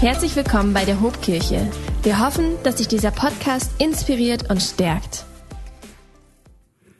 Herzlich willkommen bei der Hobkirche. Wir hoffen, dass dich dieser Podcast inspiriert und stärkt.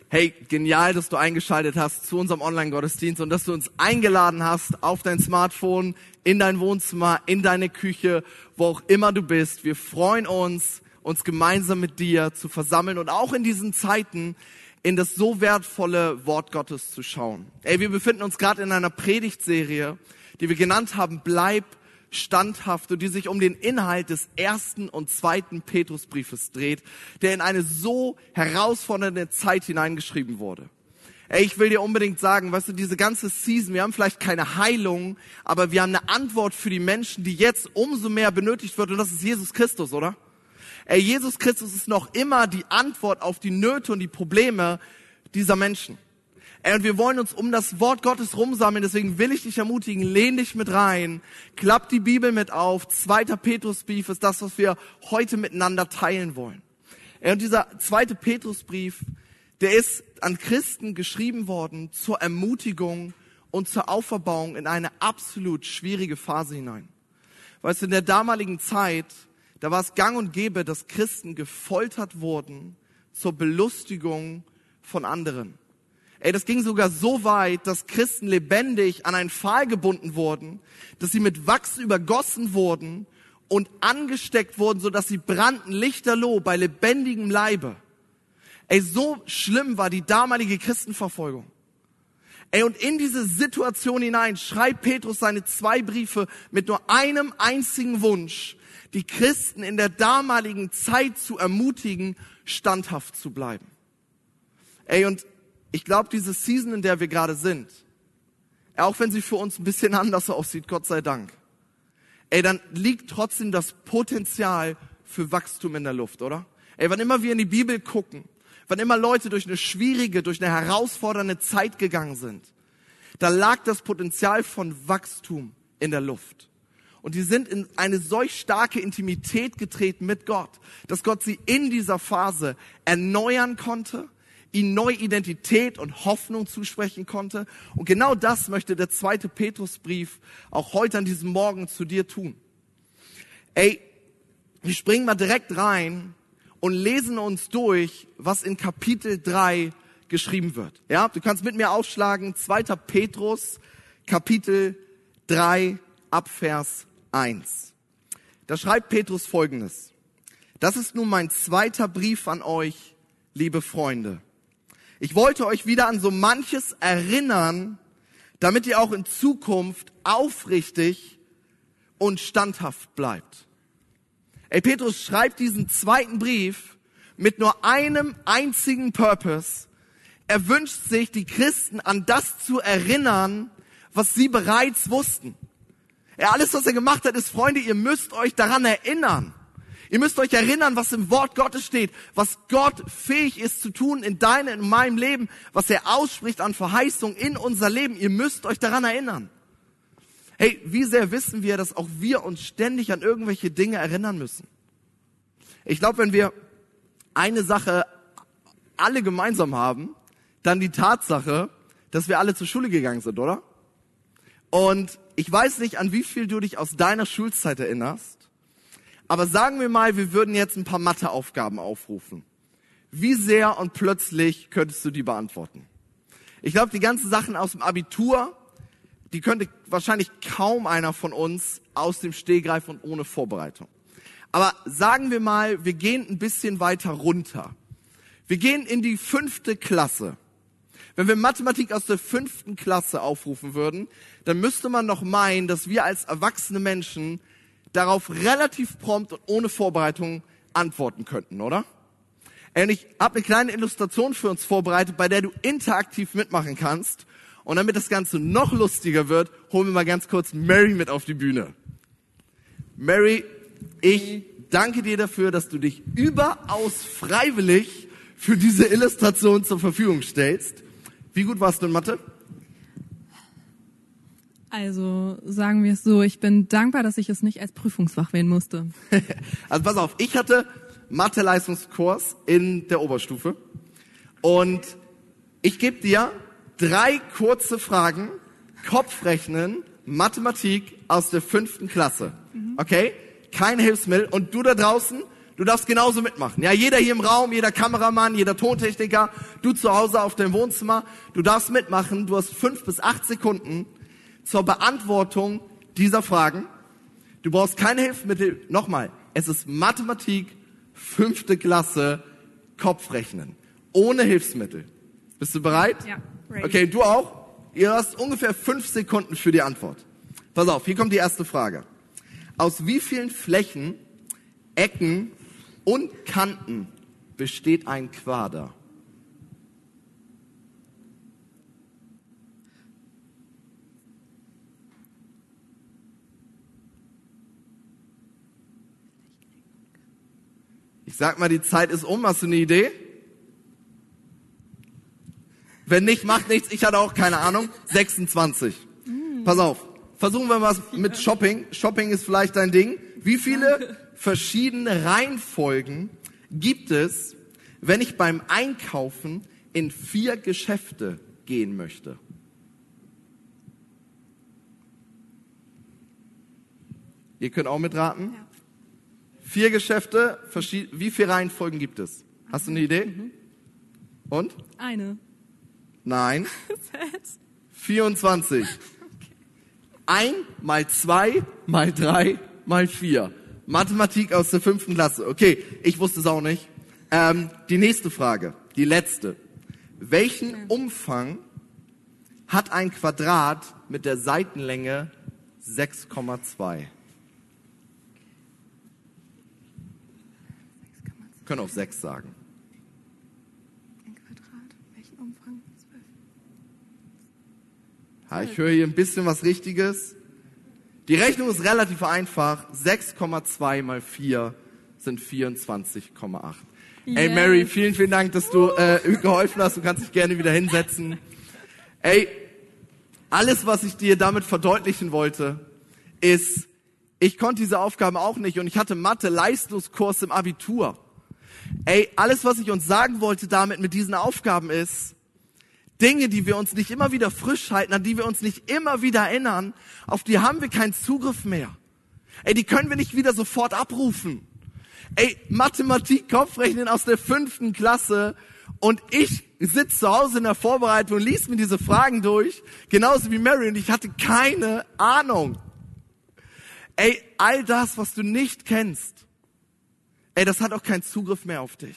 Hey, genial, dass du eingeschaltet hast zu unserem Online-Gottesdienst und dass du uns eingeladen hast auf dein Smartphone, in dein Wohnzimmer, in deine Küche, wo auch immer du bist. Wir freuen uns, uns gemeinsam mit dir zu versammeln und auch in diesen Zeiten in das so wertvolle Wort Gottes zu schauen. Ey, wir befinden uns gerade in einer Predigtserie, die wir genannt haben, bleib standhaft und die sich um den Inhalt des ersten und zweiten Petrusbriefes dreht, der in eine so herausfordernde Zeit hineingeschrieben wurde. Ey, ich will dir unbedingt sagen, weißt du, diese ganze Season, wir haben vielleicht keine Heilung, aber wir haben eine Antwort für die Menschen, die jetzt umso mehr benötigt wird und das ist Jesus Christus, oder? Ey, Jesus Christus ist noch immer die Antwort auf die Nöte und die Probleme dieser Menschen. Ey, und wir wollen uns um das Wort Gottes rumsammeln, deswegen will ich dich ermutigen, lehn dich mit rein, klapp die Bibel mit auf. Zweiter Petrusbrief ist das, was wir heute miteinander teilen wollen. Ey, und dieser zweite Petrusbrief, der ist an Christen geschrieben worden zur Ermutigung und zur Auferbauung in eine absolut schwierige Phase hinein. Weißt du, in der damaligen Zeit, da war es gang und gäbe, dass Christen gefoltert wurden zur Belustigung von anderen. Ey, das ging sogar so weit, dass Christen lebendig an einen Pfahl gebunden wurden, dass sie mit Wachs übergossen wurden und angesteckt wurden, sodass sie brannten lichterloh bei lebendigem Leibe. Ey, so schlimm war die damalige Christenverfolgung. Ey, und in diese Situation hinein schreibt Petrus seine zwei Briefe mit nur einem einzigen Wunsch, die Christen in der damaligen Zeit zu ermutigen, standhaft zu bleiben. Ey, und ich glaube, diese Season, in der wir gerade sind, auch wenn sie für uns ein bisschen anders aussieht, Gott sei Dank, ey, dann liegt trotzdem das Potenzial für Wachstum in der Luft, oder? Ey, wann immer wir in die Bibel gucken, wann immer Leute durch eine schwierige, durch eine herausfordernde Zeit gegangen sind, da lag das Potenzial von Wachstum in der Luft. Und die sind in eine solch starke Intimität getreten mit Gott, dass Gott sie in dieser Phase erneuern konnte, ihnen neue Identität und Hoffnung zusprechen konnte. Und genau das möchte der zweite Petrusbrief auch heute an diesem Morgen zu dir tun. Ey, wir springen mal direkt rein und lesen uns durch, was in Kapitel 3 geschrieben wird. Ja, du kannst mit mir aufschlagen, zweiter Petrus, Kapitel 3, Abvers 1. Da schreibt Petrus folgendes. Das ist nun mein zweiter Brief an euch, liebe Freunde. Ich wollte euch wieder an so manches erinnern, damit ihr auch in Zukunft aufrichtig und standhaft bleibt. Ey, Petrus schreibt diesen zweiten Brief mit nur einem einzigen Purpose. Er wünscht sich, die Christen an das zu erinnern, was sie bereits wussten. Ja, alles, was er gemacht hat, ist, Freunde, ihr müsst euch daran erinnern. Ihr müsst euch erinnern, was im Wort Gottes steht, was Gott fähig ist zu tun in deinem, in meinem Leben, was er ausspricht an Verheißung in unser Leben. Ihr müsst euch daran erinnern. Hey, wie sehr wissen wir, dass auch wir uns ständig an irgendwelche Dinge erinnern müssen? Ich glaube, wenn wir eine Sache alle gemeinsam haben, dann die Tatsache, dass wir alle zur Schule gegangen sind, oder? Und ich weiß nicht, an wie viel du dich aus deiner Schulzeit erinnerst, aber sagen wir mal, wir würden jetzt ein paar Matheaufgaben aufrufen. Wie sehr und plötzlich könntest du die beantworten? Ich glaube, die ganzen Sachen aus dem Abitur, die könnte wahrscheinlich kaum einer von uns aus dem Stehgreif und ohne Vorbereitung. Aber sagen wir mal, wir gehen ein bisschen weiter runter. Wir gehen in die fünfte Klasse. Wenn wir Mathematik aus der fünften Klasse aufrufen würden, dann müsste man noch meinen, dass wir als erwachsene Menschen darauf relativ prompt und ohne Vorbereitung antworten könnten, oder? Und ich habe eine kleine Illustration für uns vorbereitet, bei der du interaktiv mitmachen kannst. Und damit das Ganze noch lustiger wird, holen wir mal ganz kurz Mary mit auf die Bühne. Mary, ich danke dir dafür, dass du dich überaus freiwillig für diese Illustration zur Verfügung stellst. Wie gut warst du in Mathe? Also sagen wir es so, ich bin dankbar, dass ich es nicht als Prüfungsfach wählen musste. also pass auf, ich hatte Mathe-Leistungskurs in der Oberstufe und ich gebe dir drei kurze Fragen, Kopfrechnen, Mathematik aus der fünften Klasse. Mhm. Okay? Kein Hilfsmittel. Und du da draußen, du darfst genauso mitmachen. Ja, jeder hier im Raum, jeder Kameramann, jeder Tontechniker, du zu Hause auf deinem Wohnzimmer, du darfst mitmachen. Du hast fünf bis acht Sekunden zur Beantwortung dieser Fragen. Du brauchst keine Hilfsmittel. Nochmal, es ist Mathematik, fünfte Klasse, Kopfrechnen. Ohne Hilfsmittel. Bist du bereit? Ja, ready. Okay, du auch? Ihr hast ungefähr fünf Sekunden für die Antwort. Pass auf, hier kommt die erste Frage. Aus wie vielen Flächen, Ecken und Kanten besteht ein Quader? Sag mal, die Zeit ist um. Hast du eine Idee? Wenn nicht, macht nichts. Ich hatte auch keine Ahnung. 26. Pass auf. Versuchen wir was mit Shopping. Shopping ist vielleicht dein Ding. Wie viele verschiedene Reihenfolgen gibt es, wenn ich beim Einkaufen in vier Geschäfte gehen möchte? Ihr könnt auch mitraten. Ja. Vier Geschäfte, wie viele Reihenfolgen gibt es? Hast du eine Idee? Und? Eine. Nein. Sad. 24. Ein mal zwei mal drei mal vier. Mathematik aus der fünften Klasse. Okay, ich wusste es auch nicht. Ähm, die nächste Frage, die letzte. Welchen Umfang hat ein Quadrat mit der Seitenlänge 6,2? Können auch 6 sagen. Ein Quadrat. Welchen Umfang? Zwölf. Ja, ich höre hier ein bisschen was Richtiges. Die Rechnung ist relativ einfach. 6,2 mal 4 sind 24,8. Ey Yes. Mary, vielen, vielen Dank, dass du äh, geholfen hast. Du kannst dich gerne wieder hinsetzen. Ey, alles, was ich dir damit verdeutlichen wollte, ist, ich konnte diese Aufgaben auch nicht und ich hatte Mathe-Leistungskurs im Abitur. Ey, alles, was ich uns sagen wollte damit mit diesen Aufgaben ist, Dinge, die wir uns nicht immer wieder frisch halten, an die wir uns nicht immer wieder erinnern, auf die haben wir keinen Zugriff mehr. Ey, die können wir nicht wieder sofort abrufen. Ey, Mathematik, Kopfrechnen aus der fünften Klasse und ich sitze zu Hause in der Vorbereitung und lies mir diese Fragen durch, genauso wie Mary und ich hatte keine Ahnung. Ey, all das, was du nicht kennst, ey, das hat auch keinen Zugriff mehr auf dich.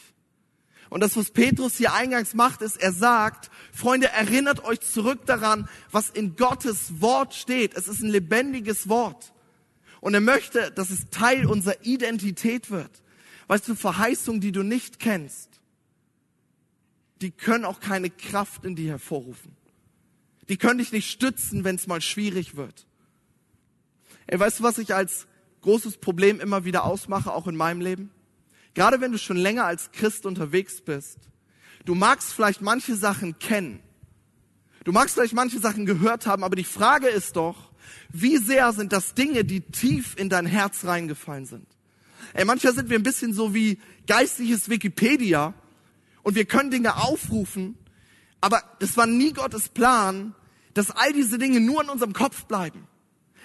Und das, was Petrus hier eingangs macht, ist, er sagt, Freunde, erinnert euch zurück daran, was in Gottes Wort steht. Es ist ein lebendiges Wort. Und er möchte, dass es Teil unserer Identität wird. Weißt du, Verheißungen, die du nicht kennst, die können auch keine Kraft in dir hervorrufen. Die können dich nicht stützen, wenn es mal schwierig wird. Ey, weißt du, was ich als großes Problem immer wieder ausmache, auch in meinem Leben? Gerade wenn du schon länger als Christ unterwegs bist, du magst vielleicht manche Sachen kennen. Du magst vielleicht manche Sachen gehört haben, aber die Frage ist doch, wie sehr sind das Dinge, die tief in dein Herz reingefallen sind? Ey, manchmal sind wir ein bisschen so wie geistliches Wikipedia und wir können Dinge aufrufen, aber das war nie Gottes Plan, dass all diese Dinge nur in unserem Kopf bleiben.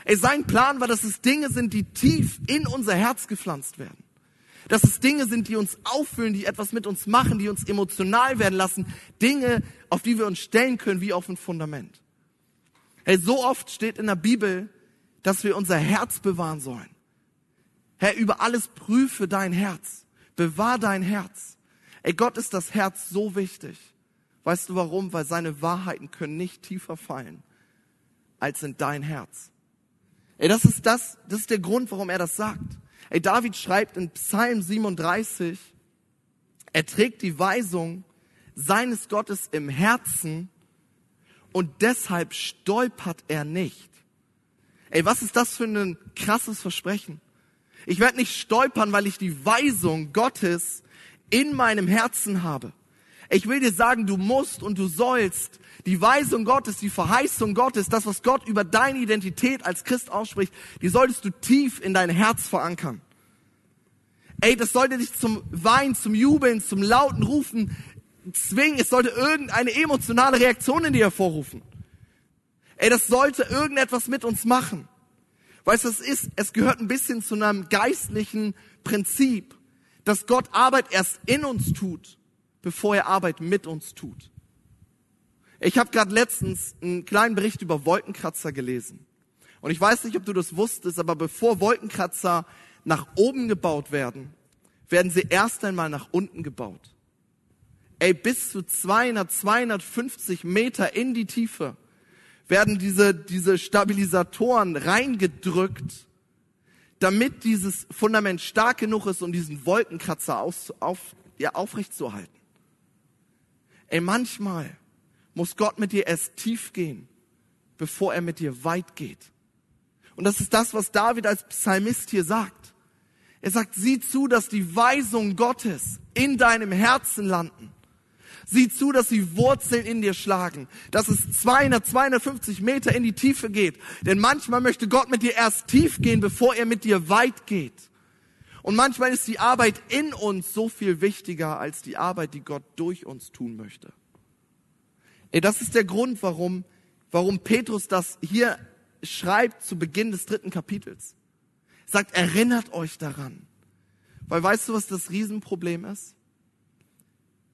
Ey, sein Plan war, dass es Dinge sind, die tief in unser Herz gepflanzt werden. Dass es Dinge sind, die uns auffüllen, die etwas mit uns machen, die uns emotional werden lassen. Dinge, auf die wir uns stellen können, wie auf ein Fundament. Hey, so oft steht in der Bibel, dass wir unser Herz bewahren sollen. Herr, über alles prüfe dein Herz. Bewahr dein Herz. Ey, Gott ist das Herz so wichtig. Weißt du warum? Weil seine Wahrheiten können nicht tiefer fallen als in dein Herz. Ey, das ist das, das ist der Grund, warum er das sagt. Ey, David schreibt in Psalm 37, er trägt die Weisung seines Gottes im Herzen und deshalb stolpert er nicht. Ey, was ist das für ein krasses Versprechen? Ich werde nicht stolpern, weil ich die Weisung Gottes in meinem Herzen habe. Ich will dir sagen, du musst und du sollst die Weisung Gottes, die Verheißung Gottes, das, was Gott über deine Identität als Christ ausspricht, die solltest du tief in dein Herz verankern. Ey, das sollte dich zum Weinen, zum Jubeln, zum lauten Rufen zwingen. Es sollte irgendeine emotionale Reaktion in dir hervorrufen. Ey, das sollte irgendetwas mit uns machen. Weißt du, es ist, es gehört ein bisschen zu einem geistlichen Prinzip, dass Gott Arbeit erst in uns tut, bevor er Arbeit mit uns tut. Ich habe gerade letztens einen kleinen Bericht über Wolkenkratzer gelesen. Und ich weiß nicht, ob du das wusstest, aber bevor Wolkenkratzer nach oben gebaut werden, werden sie erst einmal nach unten gebaut. Ey, bis zu 200, 250 Meter in die Tiefe werden diese, diese Stabilisatoren reingedrückt, damit dieses Fundament stark genug ist, um diesen Wolkenkratzer aus, auf, ja, aufrecht zu halten. Ey, manchmal muss Gott mit dir erst tief gehen, bevor er mit dir weit geht. Und das ist das, was David als Psalmist hier sagt. Er sagt, sieh zu, dass die Weisungen Gottes in deinem Herzen landen. Sieh zu, dass die Wurzeln in dir schlagen, dass es 200, 250 Meter in die Tiefe geht. Denn manchmal möchte Gott mit dir erst tief gehen, bevor er mit dir weit geht. Und manchmal ist die Arbeit in uns so viel wichtiger als die Arbeit, die Gott durch uns tun möchte. Ey, das ist der Grund, warum, warum Petrus das hier schreibt zu Beginn des dritten Kapitels. Sagt, erinnert euch daran. Weil weißt du, was das Riesenproblem ist?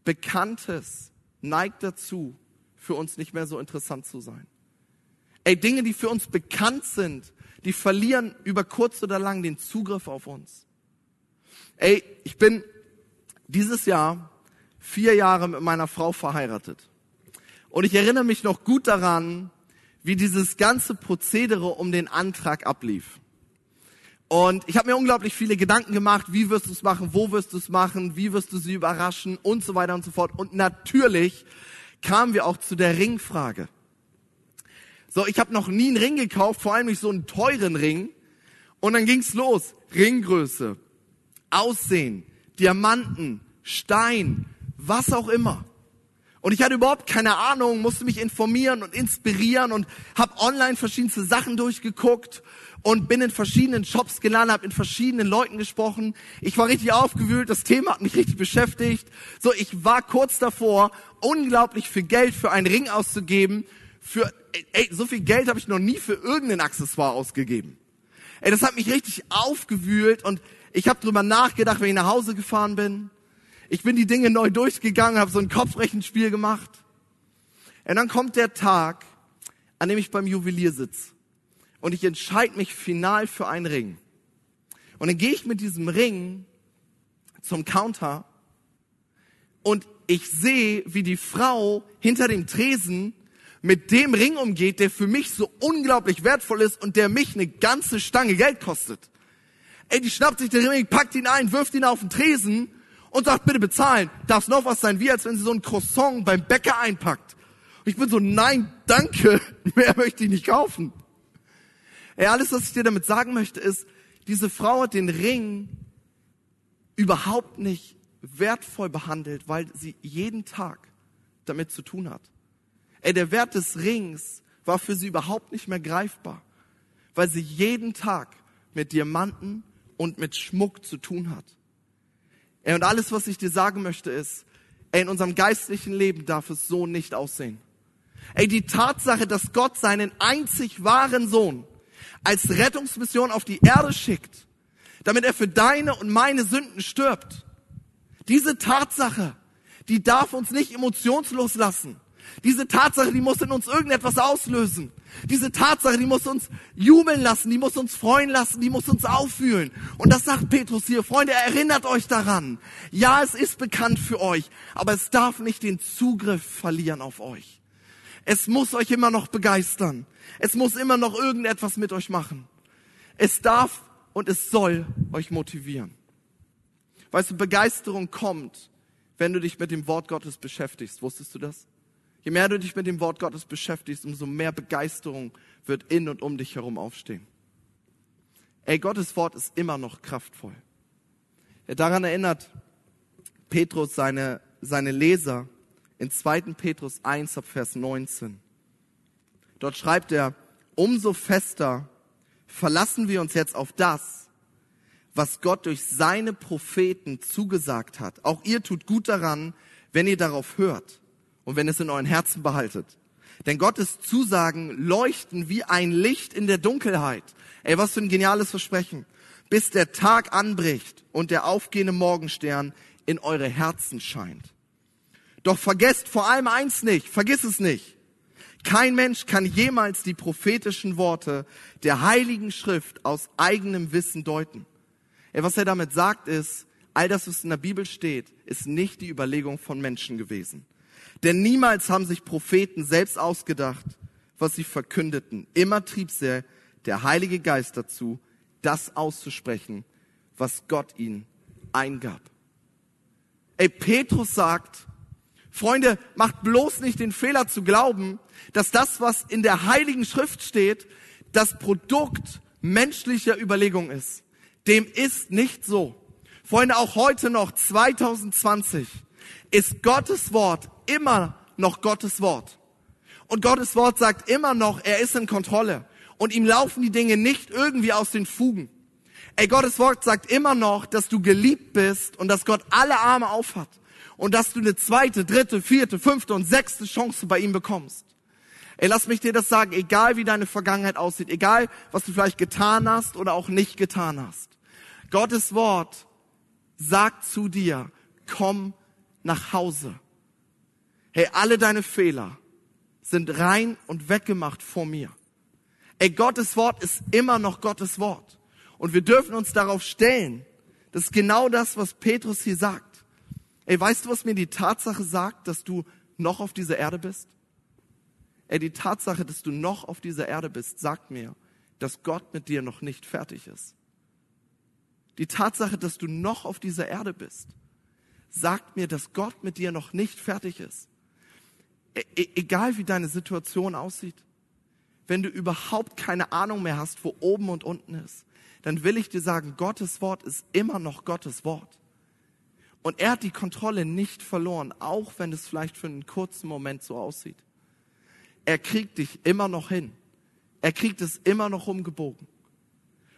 Bekanntes neigt dazu, für uns nicht mehr so interessant zu sein. Ey, Dinge, die für uns bekannt sind, die verlieren über kurz oder lang den Zugriff auf uns. Ey, ich bin dieses Jahr vier Jahre mit meiner Frau verheiratet. Und ich erinnere mich noch gut daran, wie dieses ganze Prozedere um den Antrag ablief. Und ich habe mir unglaublich viele Gedanken gemacht, wie wirst du es machen, wo wirst du es machen, wie wirst du sie überraschen und so weiter und so fort. Und natürlich kamen wir auch zu der Ringfrage. So, ich habe noch nie einen Ring gekauft, vor allem nicht so einen teuren Ring. Und dann ging's los. Ringgröße, Aussehen, Diamanten, Stein, was auch immer. Und ich hatte überhaupt keine Ahnung, musste mich informieren und inspirieren und habe online verschiedenste Sachen durchgeguckt und bin in verschiedenen Shops gelandet, habe in verschiedenen Leuten gesprochen. Ich war richtig aufgewühlt, das Thema hat mich richtig beschäftigt. So, ich war kurz davor, unglaublich viel Geld für einen Ring auszugeben. Für, ey, so viel Geld habe ich noch nie für irgendein Accessoire ausgegeben. Ey, das hat mich richtig aufgewühlt und ich habe drüber nachgedacht, wenn ich nach Hause gefahren bin. Ich bin die Dinge neu durchgegangen, habe so ein Kopfrechenspiel gemacht. Und dann kommt der Tag, an dem ich beim Juwelier sitze und ich entscheide mich final für einen Ring. Und dann gehe ich mit diesem Ring zum Counter und ich sehe, wie die Frau hinter dem Tresen mit dem Ring umgeht, der für mich so unglaublich wertvoll ist und der mich eine ganze Stange Geld kostet. Ey, die schnappt sich den Ring, packt ihn ein, wirft ihn auf den Tresen und sagt, bitte bezahlen. Darf noch was sein, wie als wenn sie so ein Croissant beim Bäcker einpackt. Und ich bin so, nein, danke, mehr möchte ich nicht kaufen. Ey, alles, was ich dir damit sagen möchte, ist, diese Frau hat den Ring überhaupt nicht wertvoll behandelt, weil sie jeden Tag damit zu tun hat. Ey, der Wert des Rings war für sie überhaupt nicht mehr greifbar, weil sie jeden Tag mit Diamanten und mit Schmuck zu tun hat. Ey, und alles, was ich dir sagen möchte, ist, ey, in unserem geistlichen Leben darf es so nicht aussehen. Ey, die Tatsache, dass Gott seinen einzig wahren Sohn als Rettungsmission auf die Erde schickt, damit er für deine und meine Sünden stirbt. Diese Tatsache, die darf uns nicht emotionslos lassen. Diese Tatsache, die muss in uns irgendetwas auslösen. Diese Tatsache, die muss uns jubeln lassen, die muss uns freuen lassen, die muss uns auffühlen. Und das sagt Petrus hier, Freunde, erinnert euch daran. Ja, es ist bekannt für euch, aber es darf nicht den Zugriff verlieren auf euch. Es muss euch immer noch begeistern. Es muss immer noch irgendetwas mit euch machen. Es darf und es soll euch motivieren. Weißt du, Begeisterung kommt, wenn du dich mit dem Wort Gottes beschäftigst. Wusstest du das? Je mehr du dich mit dem Wort Gottes beschäftigst, umso mehr Begeisterung wird in und um dich herum aufstehen. Ey, Gottes Wort ist immer noch kraftvoll. Daran erinnert Petrus seine, seine Leser in 2. Petrus 1 ab Vers 19. Dort schreibt er, umso fester verlassen wir uns jetzt auf das, was Gott durch seine Propheten zugesagt hat. Auch ihr tut gut daran, wenn ihr darauf hört und wenn es in euren Herzen behaltet. Denn Gottes Zusagen leuchten wie ein Licht in der Dunkelheit. Ey, was für ein geniales Versprechen. Bis der Tag anbricht und der aufgehende Morgenstern in eure Herzen scheint. Doch vergesst vor allem eins nicht, vergiss es nicht. Kein Mensch kann jemals die prophetischen Worte der heiligen Schrift aus eigenem Wissen deuten. Ey, was er damit sagt ist, all das, was in der Bibel steht, ist nicht die Überlegung von Menschen gewesen. Denn niemals haben sich Propheten selbst ausgedacht, was sie verkündeten. Immer trieb sie der Heilige Geist dazu, das auszusprechen, was Gott ihnen eingab. Ey, Petrus sagt, Freunde, macht bloß nicht den Fehler zu glauben, dass das, was in der Heiligen Schrift steht, das Produkt menschlicher Überlegung ist. Dem ist nicht so. Freunde, auch heute noch, 2020, ist Gottes Wort immer noch Gottes Wort. Und Gottes Wort sagt immer noch, er ist in Kontrolle. Und ihm laufen die Dinge nicht irgendwie aus den Fugen. Ey, Gottes Wort sagt immer noch, dass du geliebt bist und dass Gott alle Arme aufhat. Und dass du eine zweite, dritte, vierte, fünfte und sechste Chance bei ihm bekommst. Ey, lass mich dir das sagen, egal wie deine Vergangenheit aussieht, egal was du vielleicht getan hast oder auch nicht getan hast. Gottes Wort sagt zu dir, komm nach Hause. Hey, alle deine Fehler sind rein und weggemacht vor mir. Ey, Gottes Wort ist immer noch Gottes Wort. Und wir dürfen uns darauf stellen. Das ist genau das, was Petrus hier sagt. Ey, weißt du, was mir die Tatsache sagt, dass du noch auf dieser Erde bist? Ey, die Tatsache, dass du noch auf dieser Erde bist, sagt mir, dass Gott mit dir noch nicht fertig ist. Die Tatsache, dass du noch auf dieser Erde bist, sagt mir, dass Gott mit dir noch nicht fertig ist. E, e egal wie deine Situation aussieht, wenn du überhaupt keine Ahnung mehr hast, wo oben und unten ist, dann will ich dir sagen, Gottes Wort ist immer noch Gottes Wort. Und er hat die Kontrolle nicht verloren, auch wenn es vielleicht für einen kurzen Moment so aussieht. Er kriegt dich immer noch hin. Er kriegt es immer noch umgebogen.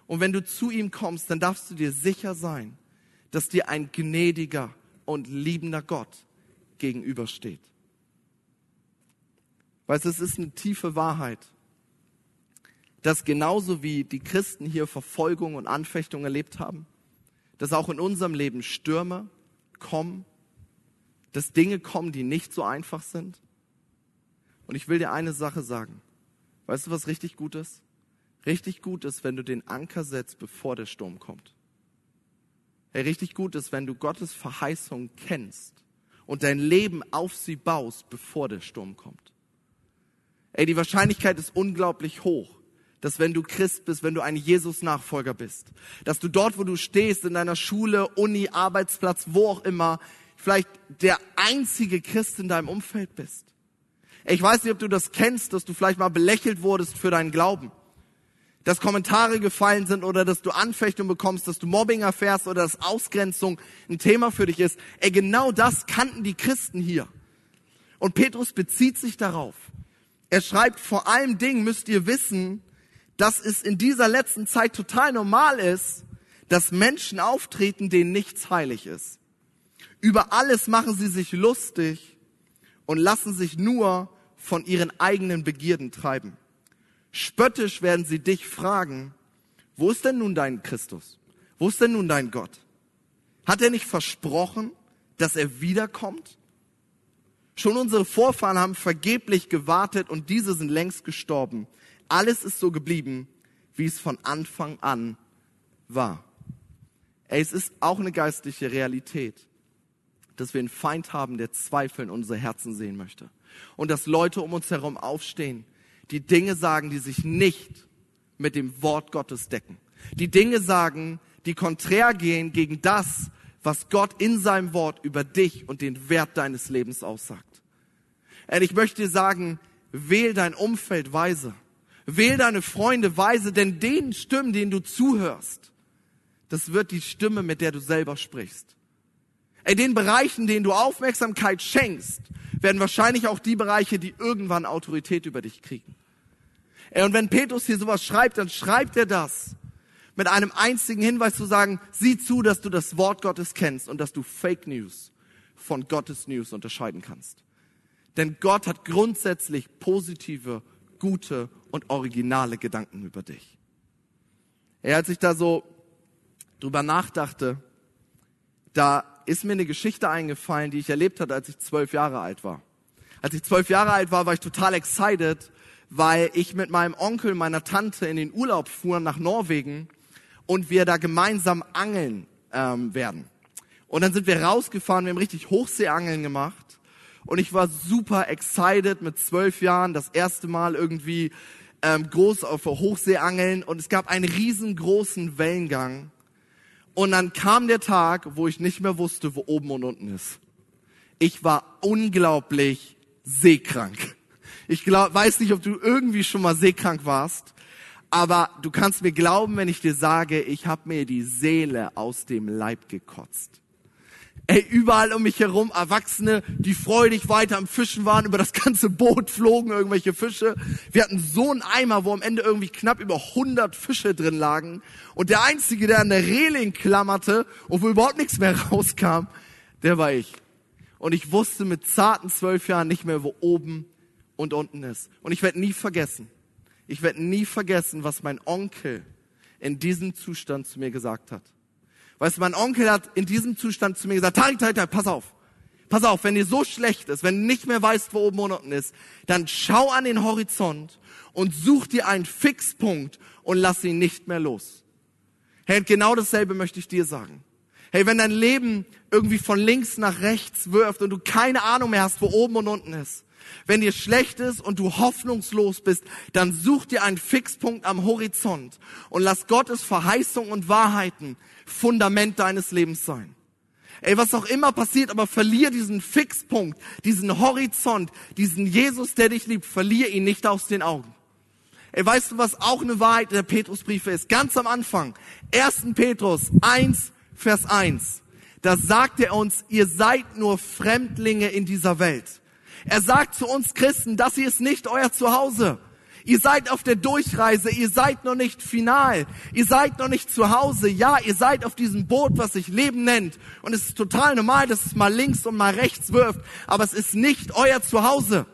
Und wenn du zu ihm kommst, dann darfst du dir sicher sein, dass dir ein gnädiger und liebender Gott gegenübersteht. Weißt du, es ist eine tiefe Wahrheit, dass genauso wie die Christen hier Verfolgung und Anfechtung erlebt haben, dass auch in unserem Leben Stürme kommen, dass Dinge kommen, die nicht so einfach sind. Und ich will dir eine Sache sagen. Weißt du, was richtig gut ist? Richtig gut ist, wenn du den Anker setzt, bevor der Sturm kommt. Hey, richtig gut ist, wenn du Gottes Verheißung kennst und dein Leben auf sie baust, bevor der Sturm kommt. Ey, die Wahrscheinlichkeit ist unglaublich hoch, dass wenn du Christ bist, wenn du ein Jesus-Nachfolger bist, dass du dort, wo du stehst, in deiner Schule, Uni, Arbeitsplatz, wo auch immer, vielleicht der einzige Christ in deinem Umfeld bist. Ey, ich weiß nicht, ob du das kennst, dass du vielleicht mal belächelt wurdest für deinen Glauben dass Kommentare gefallen sind oder dass du Anfechtung bekommst, dass du Mobbing erfährst oder dass Ausgrenzung ein Thema für dich ist. Ey, genau das kannten die Christen hier. Und Petrus bezieht sich darauf. Er schreibt, vor allem Dingen müsst ihr wissen, dass es in dieser letzten Zeit total normal ist, dass Menschen auftreten, denen nichts heilig ist. Über alles machen sie sich lustig und lassen sich nur von ihren eigenen Begierden treiben. Spöttisch werden sie dich fragen, wo ist denn nun dein Christus? Wo ist denn nun dein Gott? Hat er nicht versprochen, dass er wiederkommt? Schon unsere Vorfahren haben vergeblich gewartet und diese sind längst gestorben. Alles ist so geblieben, wie es von Anfang an war. Ey, es ist auch eine geistliche Realität, dass wir einen Feind haben, der Zweifel in unsere Herzen sehen möchte. Und dass Leute um uns herum aufstehen, die Dinge sagen, die sich nicht mit dem Wort Gottes decken. Die Dinge sagen, die konträr gehen gegen das, was Gott in seinem Wort über dich und den Wert deines Lebens aussagt. Und ich möchte dir sagen, wähl dein Umfeld weise. Wähl deine Freunde weise, denn den Stimmen, denen du zuhörst, das wird die Stimme, mit der du selber sprichst. In den Bereichen, denen du Aufmerksamkeit schenkst, werden wahrscheinlich auch die Bereiche, die irgendwann Autorität über dich kriegen. Und wenn Petrus hier sowas schreibt, dann schreibt er das mit einem einzigen Hinweis zu sagen, sieh zu, dass du das Wort Gottes kennst und dass du Fake News von Gottes News unterscheiden kannst. Denn Gott hat grundsätzlich positive, gute und originale Gedanken über dich. Ey, als ich da so drüber nachdachte, da ist mir eine Geschichte eingefallen, die ich erlebt hatte, als ich zwölf Jahre alt war. Als ich zwölf Jahre alt war, war ich total excited, weil ich mit meinem Onkel, meiner Tante in den Urlaub fuhren nach Norwegen und wir da gemeinsam angeln ähm, werden. Und dann sind wir rausgefahren, wir haben richtig Hochseeangeln gemacht. Und ich war super excited mit zwölf Jahren, das erste Mal irgendwie ähm, groß auf Hochseeangeln. Und es gab einen riesengroßen Wellengang. Und dann kam der Tag, wo ich nicht mehr wusste, wo oben und unten ist. Ich war unglaublich seekrank. Ich glaub, weiß nicht, ob du irgendwie schon mal seekrank warst, aber du kannst mir glauben, wenn ich dir sage, ich habe mir die Seele aus dem Leib gekotzt. Ey, überall um mich herum Erwachsene, die freudig weiter am Fischen waren, über das ganze Boot flogen irgendwelche Fische. Wir hatten so einen Eimer, wo am Ende irgendwie knapp über 100 Fische drin lagen. Und der Einzige, der an der Reling klammerte und wo überhaupt nichts mehr rauskam, der war ich. Und ich wusste mit zarten zwölf Jahren nicht mehr, wo oben und unten ist. Und ich werde nie vergessen, ich werde nie vergessen, was mein Onkel in diesem Zustand zu mir gesagt hat. Weißt du, mein Onkel hat in diesem Zustand zu mir gesagt, Tarik, Tarik, Tarik, pass auf. Pass auf, wenn dir so schlecht ist, wenn du nicht mehr weißt, wo oben und unten ist, dann schau an den Horizont und such dir einen Fixpunkt und lass ihn nicht mehr los. Hey, genau dasselbe möchte ich dir sagen. Hey, wenn dein Leben irgendwie von links nach rechts wirft und du keine Ahnung mehr hast, wo oben und unten ist, wenn dir schlecht ist und du hoffnungslos bist, dann such dir einen Fixpunkt am Horizont und lass Gottes Verheißung und Wahrheiten Fundament deines Lebens sein. Ey, was auch immer passiert, aber verlier diesen Fixpunkt, diesen Horizont, diesen Jesus, der dich liebt, verlier ihn nicht aus den Augen. Ey, weißt du, was auch eine Wahrheit der Petrusbriefe ist? Ganz am Anfang, 1. Petrus 1, Vers 1. Da sagt er uns, ihr seid nur Fremdlinge in dieser Welt. Er sagt zu uns Christen, das hier ist nicht euer Zuhause. Ihr seid auf der Durchreise, ihr seid noch nicht final, ihr seid noch nicht zu Hause. Ja, ihr seid auf diesem Boot, was sich Leben nennt. Und es ist total normal, dass es mal links und mal rechts wirft, aber es ist nicht euer Zuhause.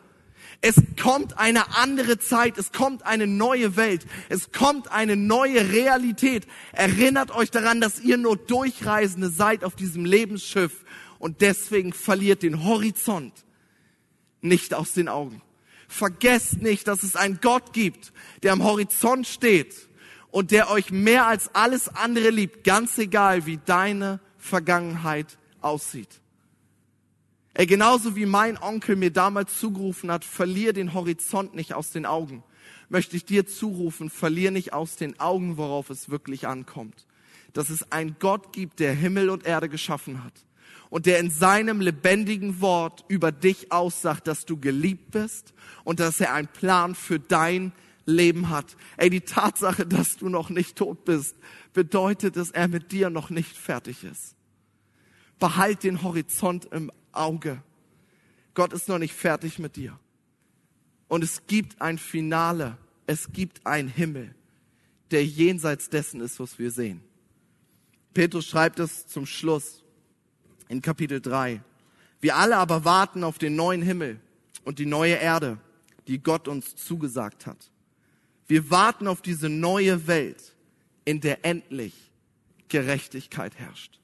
Es kommt eine andere Zeit, es kommt eine neue Welt, es kommt eine neue Realität. Erinnert euch daran, dass ihr nur Durchreisende seid auf diesem Lebensschiff und deswegen verliert den Horizont nicht aus den Augen. Vergesst nicht, dass es einen Gott gibt, der am Horizont steht und der euch mehr als alles andere liebt, ganz egal, wie deine Vergangenheit aussieht. Ey, genauso wie mein Onkel mir damals zugerufen hat, verlier den Horizont nicht aus den Augen, möchte ich dir zurufen, verlier nicht aus den Augen, worauf es wirklich ankommt. Dass es einen Gott gibt, der Himmel und Erde geschaffen hat und der in seinem lebendigen Wort über dich aussagt, dass du geliebt bist und dass er einen Plan für dein Leben hat. Ey, die Tatsache, dass du noch nicht tot bist, bedeutet, dass er mit dir noch nicht fertig ist. Behalt den Horizont im Auge. Gott ist noch nicht fertig mit dir. Und es gibt ein Finale. Es gibt einen Himmel, der jenseits dessen ist, was wir sehen. Petrus schreibt es zum Schluss in Kapitel 3. Wir alle aber warten auf den neuen Himmel und die neue Erde, die Gott uns zugesagt hat. Wir warten auf diese neue Welt, in der endlich Gerechtigkeit herrscht.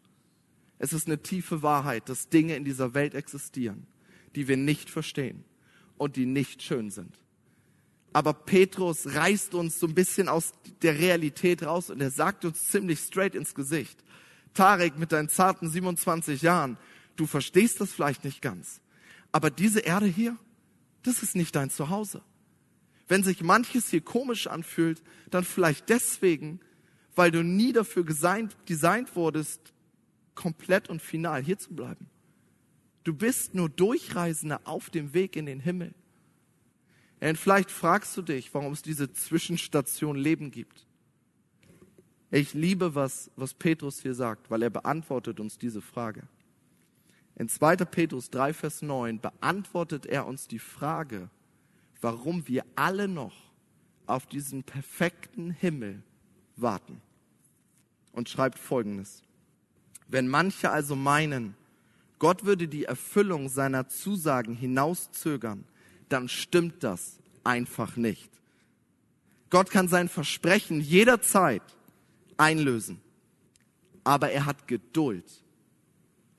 Es ist eine tiefe Wahrheit, dass Dinge in dieser Welt existieren, die wir nicht verstehen und die nicht schön sind. Aber Petrus reißt uns so ein bisschen aus der Realität raus und er sagt uns ziemlich straight ins Gesicht. Tarek, mit deinen zarten 27 Jahren, du verstehst das vielleicht nicht ganz. Aber diese Erde hier, das ist nicht dein Zuhause. Wenn sich manches hier komisch anfühlt, dann vielleicht deswegen, weil du nie dafür designt, designt wurdest, komplett und final hier zu bleiben. Du bist nur Durchreisender auf dem Weg in den Himmel. Und vielleicht fragst du dich, warum es diese Zwischenstation Leben gibt. Ich liebe, was, was Petrus hier sagt, weil er beantwortet uns diese Frage. In 2. Petrus 3, Vers 9 beantwortet er uns die Frage, warum wir alle noch auf diesen perfekten Himmel warten. Und schreibt Folgendes. Wenn manche also meinen, Gott würde die Erfüllung seiner Zusagen hinauszögern, dann stimmt das einfach nicht. Gott kann sein Versprechen jederzeit einlösen, aber er hat Geduld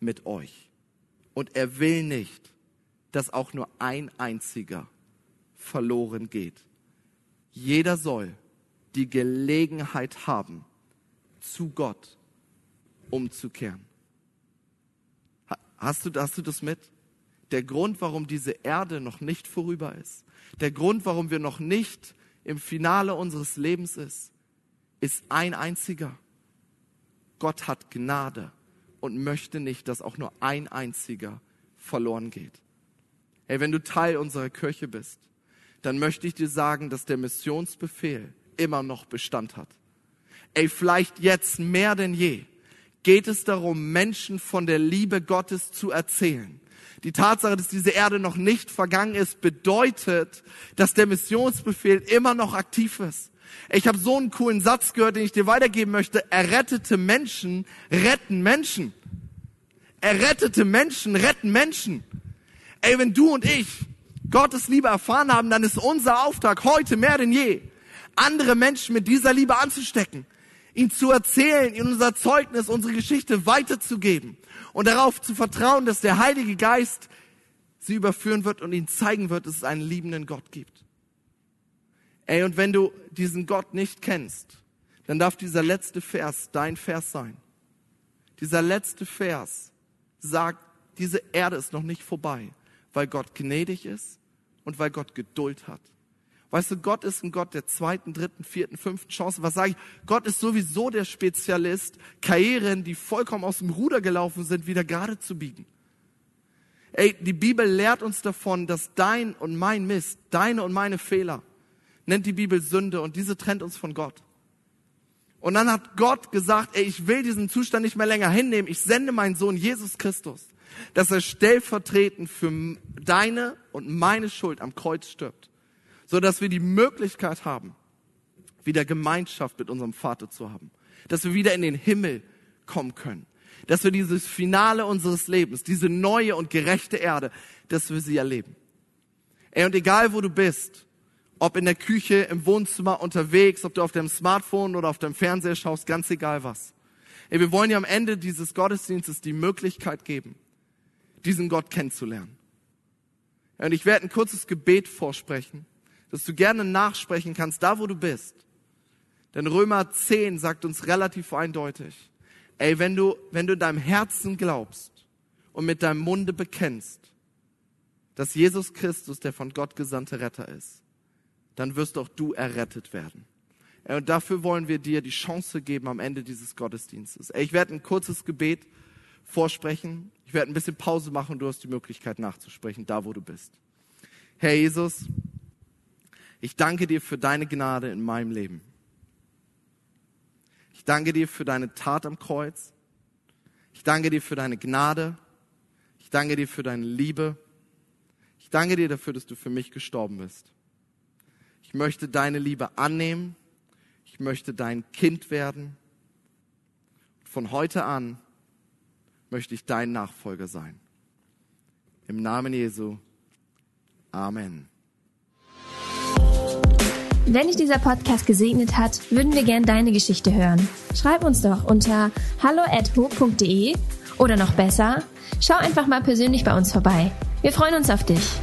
mit euch. Und er will nicht, dass auch nur ein einziger verloren geht. Jeder soll die Gelegenheit haben, zu Gott umzukehren. Hast du, hast du das mit? Der Grund, warum diese Erde noch nicht vorüber ist, der Grund, warum wir noch nicht im Finale unseres Lebens ist, ist ein einziger. Gott hat Gnade und möchte nicht, dass auch nur ein einziger verloren geht. Hey, wenn du Teil unserer Kirche bist, dann möchte ich dir sagen, dass der Missionsbefehl immer noch Bestand hat. Ey, vielleicht jetzt mehr denn je geht es darum, Menschen von der Liebe Gottes zu erzählen. Die Tatsache, dass diese Erde noch nicht vergangen ist, bedeutet, dass der Missionsbefehl immer noch aktiv ist. Ich habe so einen coolen Satz gehört, den ich dir weitergeben möchte. Errettete Menschen retten Menschen. Errettete Menschen retten Menschen. Ey, wenn du und ich Gottes Liebe erfahren haben, dann ist unser Auftrag heute mehr denn je, andere Menschen mit dieser Liebe anzustecken, ihnen zu erzählen, ihnen unser Zeugnis, unsere Geschichte weiterzugeben und darauf zu vertrauen, dass der Heilige Geist sie überführen wird und ihnen zeigen wird, dass es einen liebenden Gott gibt. Ey, und wenn du diesen Gott nicht kennst, dann darf dieser letzte Vers dein Vers sein. Dieser letzte Vers sagt, diese Erde ist noch nicht vorbei, weil Gott gnädig ist und weil Gott Geduld hat. Weißt du, Gott ist ein Gott der zweiten, dritten, vierten, fünften Chance. Was sage ich? Gott ist sowieso der Spezialist, Karrieren, die vollkommen aus dem Ruder gelaufen sind, wieder gerade zu biegen. Ey, die Bibel lehrt uns davon, dass dein und mein Mist, deine und meine Fehler, nennt die Bibel Sünde und diese trennt uns von Gott. Und dann hat Gott gesagt, ey, ich will diesen Zustand nicht mehr länger hinnehmen. Ich sende meinen Sohn Jesus Christus, dass er stellvertretend für deine und meine Schuld am Kreuz stirbt, so dass wir die Möglichkeit haben, wieder Gemeinschaft mit unserem Vater zu haben, dass wir wieder in den Himmel kommen können, dass wir dieses Finale unseres Lebens, diese neue und gerechte Erde, dass wir sie erleben. Ey, und egal wo du bist, ob in der Küche, im Wohnzimmer, unterwegs, ob du auf deinem Smartphone oder auf deinem Fernseher schaust, ganz egal was. Ey, wir wollen ja am Ende dieses Gottesdienstes die Möglichkeit geben, diesen Gott kennenzulernen. Und ich werde ein kurzes Gebet vorsprechen, dass du gerne nachsprechen kannst, da wo du bist. Denn Römer 10 sagt uns relativ eindeutig, ey, wenn du, wenn du deinem Herzen glaubst und mit deinem Munde bekennst, dass Jesus Christus der von Gott gesandte Retter ist, dann wirst auch du errettet werden. Und dafür wollen wir dir die Chance geben am Ende dieses Gottesdienstes. Ich werde ein kurzes Gebet vorsprechen. Ich werde ein bisschen Pause machen und du hast die Möglichkeit nachzusprechen, da wo du bist. Herr Jesus, ich danke dir für deine Gnade in meinem Leben. Ich danke dir für deine Tat am Kreuz. Ich danke dir für deine Gnade. Ich danke dir für deine Liebe. Ich danke dir dafür, dass du für mich gestorben bist. Ich möchte deine Liebe annehmen. Ich möchte dein Kind werden. Von heute an möchte ich dein Nachfolger sein. Im Namen Jesu. Amen. Wenn dich dieser Podcast gesegnet hat, würden wir gern deine Geschichte hören. Schreib uns doch unter hallo@ho.de oder noch besser, schau einfach mal persönlich bei uns vorbei. Wir freuen uns auf dich.